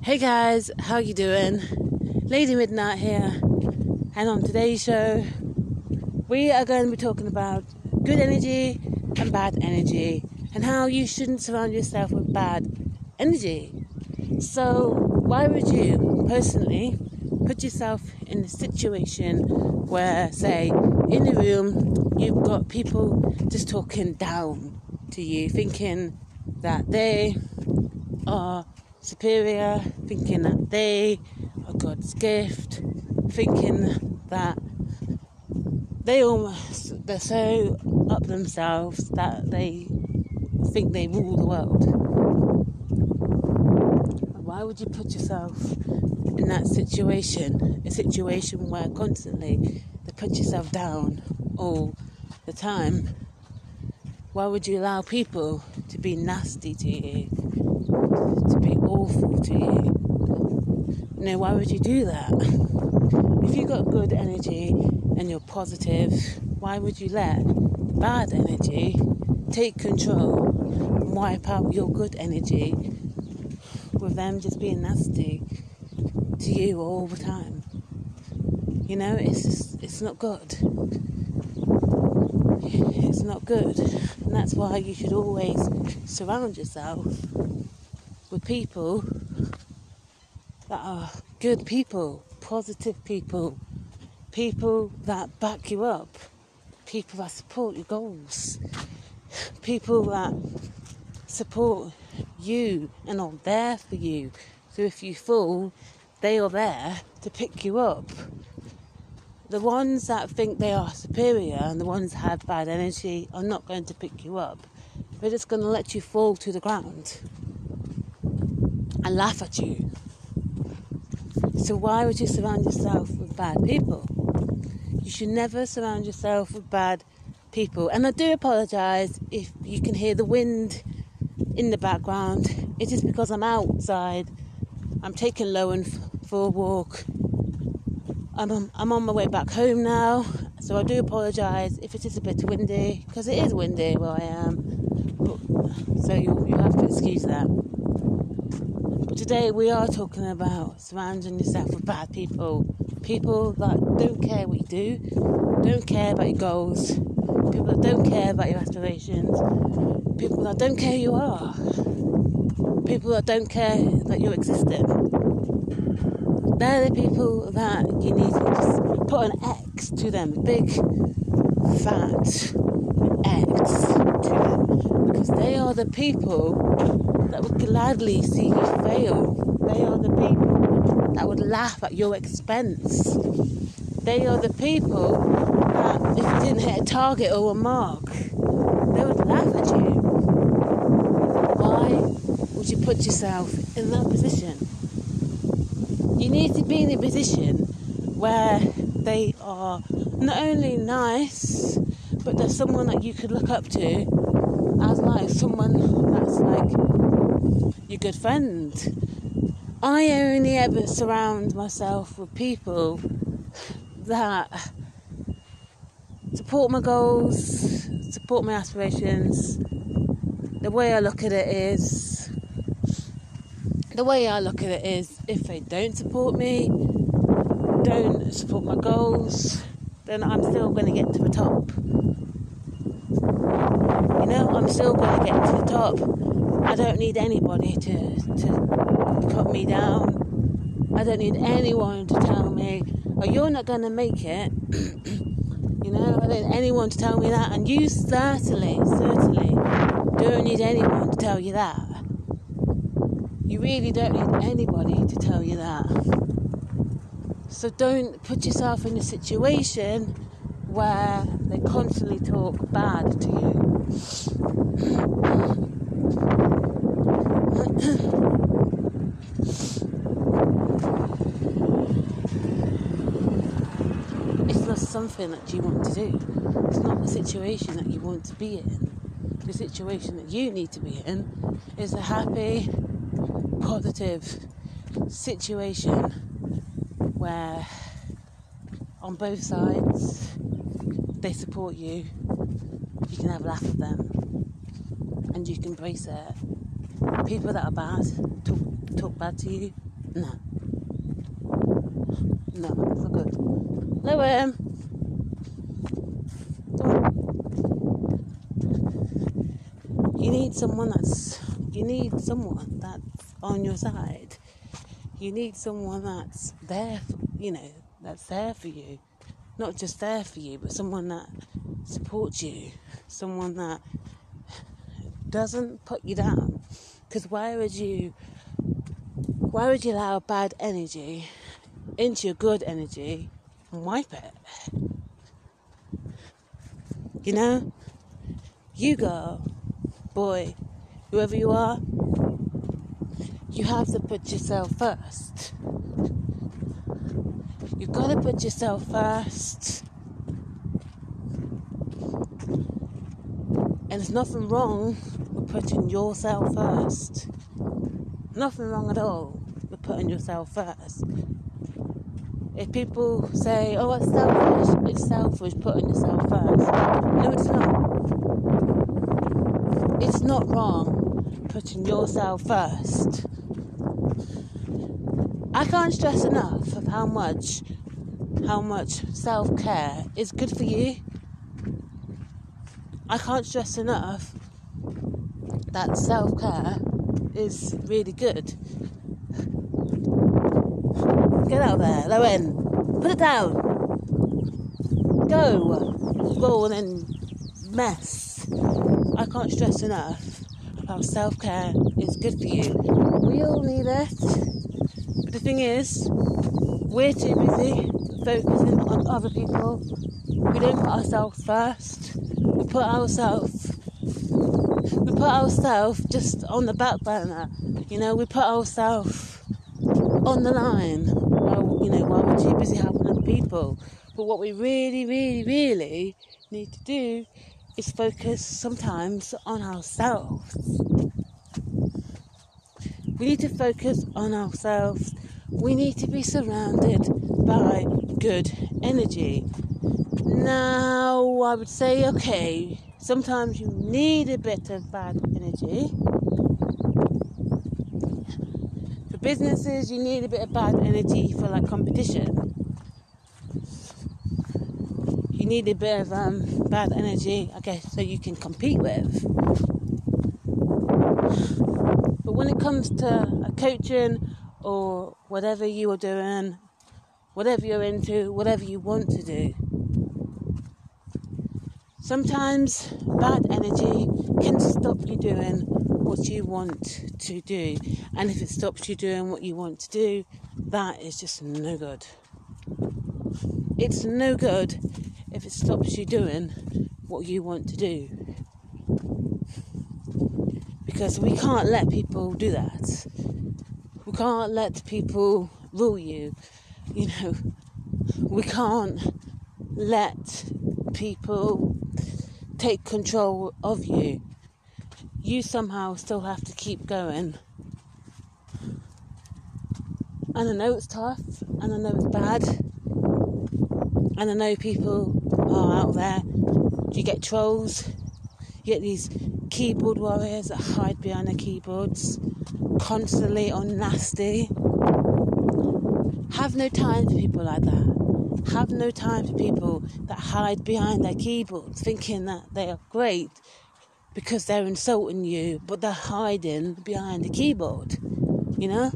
Hey guys, how you doing? Lady Midnight here. And on today's show, we are going to be talking about good energy and bad energy and how you shouldn't surround yourself with bad energy. So, why would you personally put yourself in a situation where, say, in the room, you've got people just talking down to you, thinking that they are superior, thinking that they are God's gift, thinking that they almost they're so up themselves that they think they rule the world. Why would you put yourself in that situation? A situation where constantly they put yourself down all the time. Why would you allow people to be nasty to you? To be awful to you? Know, why would you do that? If you've got good energy and you're positive, why would you let bad energy take control and wipe out your good energy with them just being nasty to you all the time? You know, it's just, it's not good. It's not good. And that's why you should always surround yourself with people that are good people, positive people, people that back you up, people that support your goals, people that support you and are there for you. So if you fall, they are there to pick you up. The ones that think they are superior and the ones that have bad energy are not going to pick you up. They're just going to let you fall to the ground and laugh at you. So, why would you surround yourself with bad people? You should never surround yourself with bad people. And I do apologise if you can hear the wind in the background. It is because I'm outside. I'm taking Lowen for a walk. I'm on, I'm on my way back home now, so I do apologise if it is a bit windy because it is windy where I am. But, so you, you have to excuse that. Today we are talking about surrounding yourself with bad people, people that don't care what you do, don't care about your goals, people that don't care about your aspirations, people that don't care who you are, people that don't care that you're existing. They're the people that you need to just put an X to them, a big fat X to them, because they are the people that would gladly see you fail. They are the people that would laugh at your expense. They are the people that, if you didn't hit a target or a mark, they would laugh at you. Why would you put yourself in that position? You need to be in a position where they are not only nice, but they're someone that you could look up to as like someone that's like good friend. I only ever surround myself with people that support my goals, support my aspirations. The way I look at it is the way I look at it is if they don't support me, don't support my goals, then I'm still going to get to the top. You know, I'm still going to get to the top. I don't need anybody to, to cut me down. I don't need anyone to tell me, oh, you're not going to make it. you know, I don't need anyone to tell me that. And you certainly, certainly don't need anyone to tell you that. You really don't need anybody to tell you that. So don't put yourself in a situation where they constantly talk bad to you. it's not something that you want to do. It's not the situation that you want to be in. The situation that you need to be in is a happy, positive situation where on both sides they support you, you can have a laugh at them and you can embrace it. People that are bad talk, talk bad to you, No. No, for good. Hello, um. You need someone that's. You need someone that's on your side. You need someone that's there, for, you know, that's there for you. Not just there for you, but someone that supports you. Someone that doesn't put you down. Because why would you why would you allow bad energy into your good energy and wipe it? You know? You go, boy, whoever you are, you have to put yourself first. You've got to put yourself first. And there's nothing wrong with putting yourself first. Nothing wrong at all with putting yourself first. If people say, oh, it's selfish, it's selfish putting yourself first. No, it's not. Not wrong putting yourself first. I can't stress enough of how much how much self-care is good for you. I can't stress enough that self-care is really good. Get out there, Lowen. Put it down. Go. Go and mess. I can't stress enough how self care is good for you. We all need it. But the thing is, we're too busy focusing on other people. We don't put ourselves first. We put ourselves we put ourselves just on the back burner. You know, we put ourselves on the line. While, you know, while we're too busy helping other people. But what we really, really, really need to do is focus sometimes on ourselves. We need to focus on ourselves. We need to be surrounded by good energy. Now, I would say, okay, sometimes you need a bit of bad energy. For businesses, you need a bit of bad energy for like competition. Need a bit of um, bad energy, I guess, so you can compete with. But when it comes to a coaching or whatever you are doing, whatever you're into, whatever you want to do, sometimes bad energy can stop you doing what you want to do. And if it stops you doing what you want to do, that is just no good. It's no good if it stops you doing what you want to do. Because we can't let people do that. We can't let people rule you. You know, we can't let people take control of you. You somehow still have to keep going. And I know it's tough, and I know it's bad, and I know people are out there. You get trolls, you get these keyboard warriors that hide behind their keyboards, constantly on nasty. Have no time for people like that. Have no time for people that hide behind their keyboards thinking that they are great because they're insulting you, but they're hiding behind the keyboard, you know?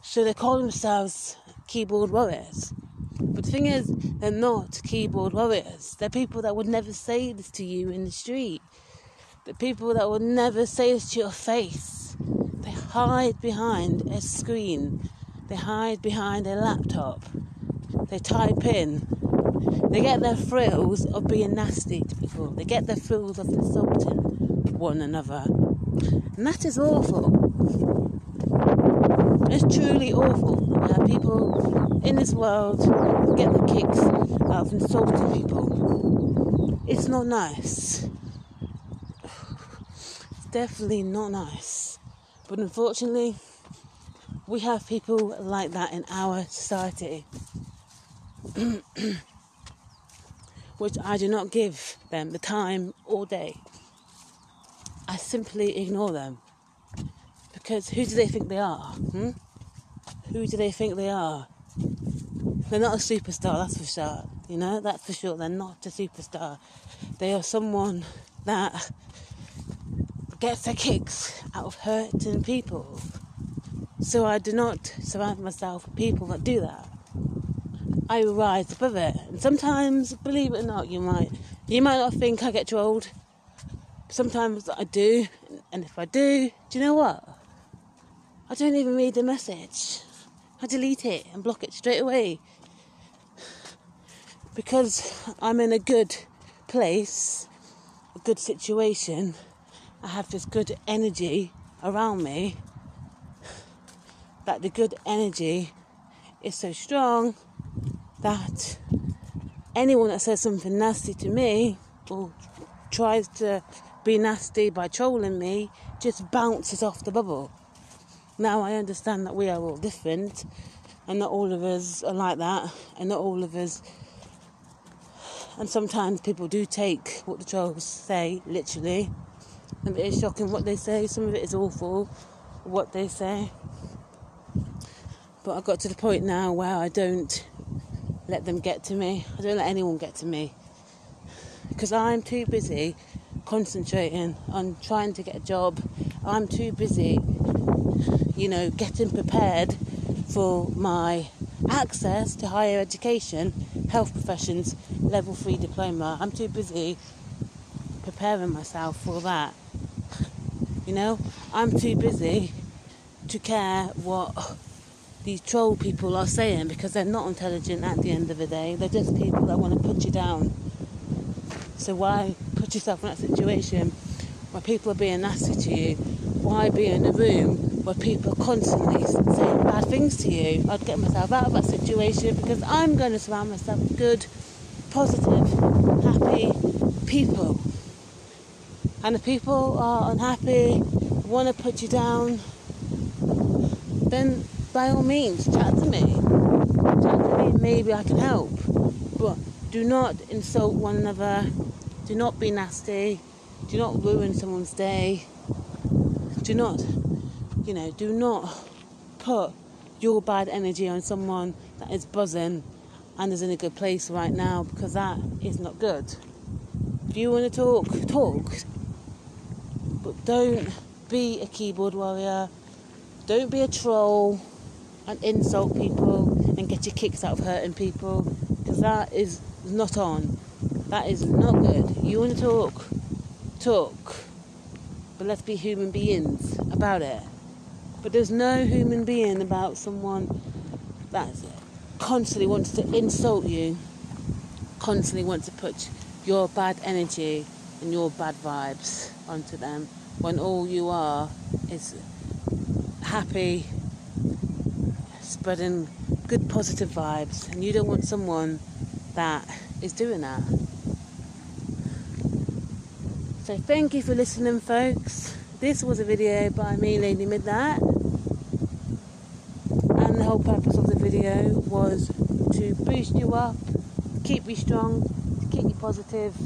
So they call themselves keyboard warriors. But the thing is, they're not keyboard warriors. They're people that would never say this to you in the street. The people that would never say this to your face. They hide behind a screen. They hide behind a laptop. They type in. They get their thrills of being nasty to people. They get their thrills of insulting one another. And that is awful. It's truly awful. Have people in this world get the kicks out of insulting people. It's not nice. It's definitely not nice. But unfortunately, we have people like that in our society. Which I do not give them the time or day. I simply ignore them Because who do they think they are? Hmm? Who do they think they are? They're not a superstar, that's for sure. You know, that's for sure. They're not a superstar. They are someone that gets their kicks out of hurting people. So I do not surround myself with people that do that. I rise above it. And sometimes, believe it or not, you might you might not think I get trolled. Sometimes I do, and if I do, do you know what? I don't even read the message. I delete it and block it straight away. Because I'm in a good place, a good situation, I have this good energy around me. That the good energy is so strong that anyone that says something nasty to me or tries to be nasty by trolling me just bounces off the bubble. Now I understand that we are all different and not all of us are like that and not all of us and sometimes people do take what the trolls say literally and it is shocking what they say some of it is awful what they say but I've got to the point now where I don't let them get to me. I don't let anyone get to me. Because I'm too busy concentrating on trying to get a job. I'm too busy, you know, getting prepared for my access to higher education, health professions, level three diploma. I'm too busy preparing myself for that. You know, I'm too busy to care what these troll people are saying because they're not intelligent at the end of the day. They're just people that want to put you down. So why put yourself in that situation where people are being nasty to you? Why be in a room where people are constantly saying bad things to you? I'd get myself out of that situation because I'm going to surround myself with good, positive, happy people. And if people are unhappy, want to put you down, then by all means, chat to me. Chat to me, maybe I can help. But do not insult one another. Do not be nasty. Do not ruin someone's day. Do not, you know, do not put your bad energy on someone that is buzzing and is in a good place right now because that is not good. If you want to talk, talk. But don't be a keyboard warrior. Don't be a troll and insult people and get your kicks out of hurting people because that is not on. That is not good. You want to talk, talk, but let's be human beings about it. But there's no human being about someone that constantly wants to insult you, constantly wants to put your bad energy and your bad vibes onto them when all you are is happy spreading good positive vibes and you don't want someone that is doing that. So thank you for listening folks. This was a video by me, Lady Midnight. And the whole purpose of the video was to boost you up, keep you strong, to keep you positive,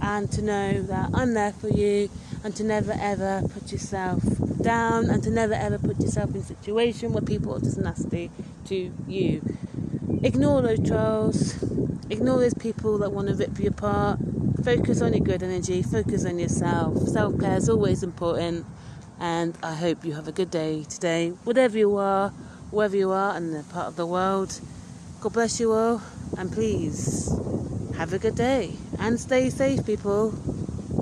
and to know that I'm there for you and to never ever put yourself down and to never ever put yourself in a situation where people are just nasty to you. Ignore those trolls, ignore those people that want to rip you apart. Focus on your good energy, focus on yourself. Self care is always important, and I hope you have a good day today, whatever you are, wherever you are in the part of the world. God bless you all, and please have a good day and stay safe, people.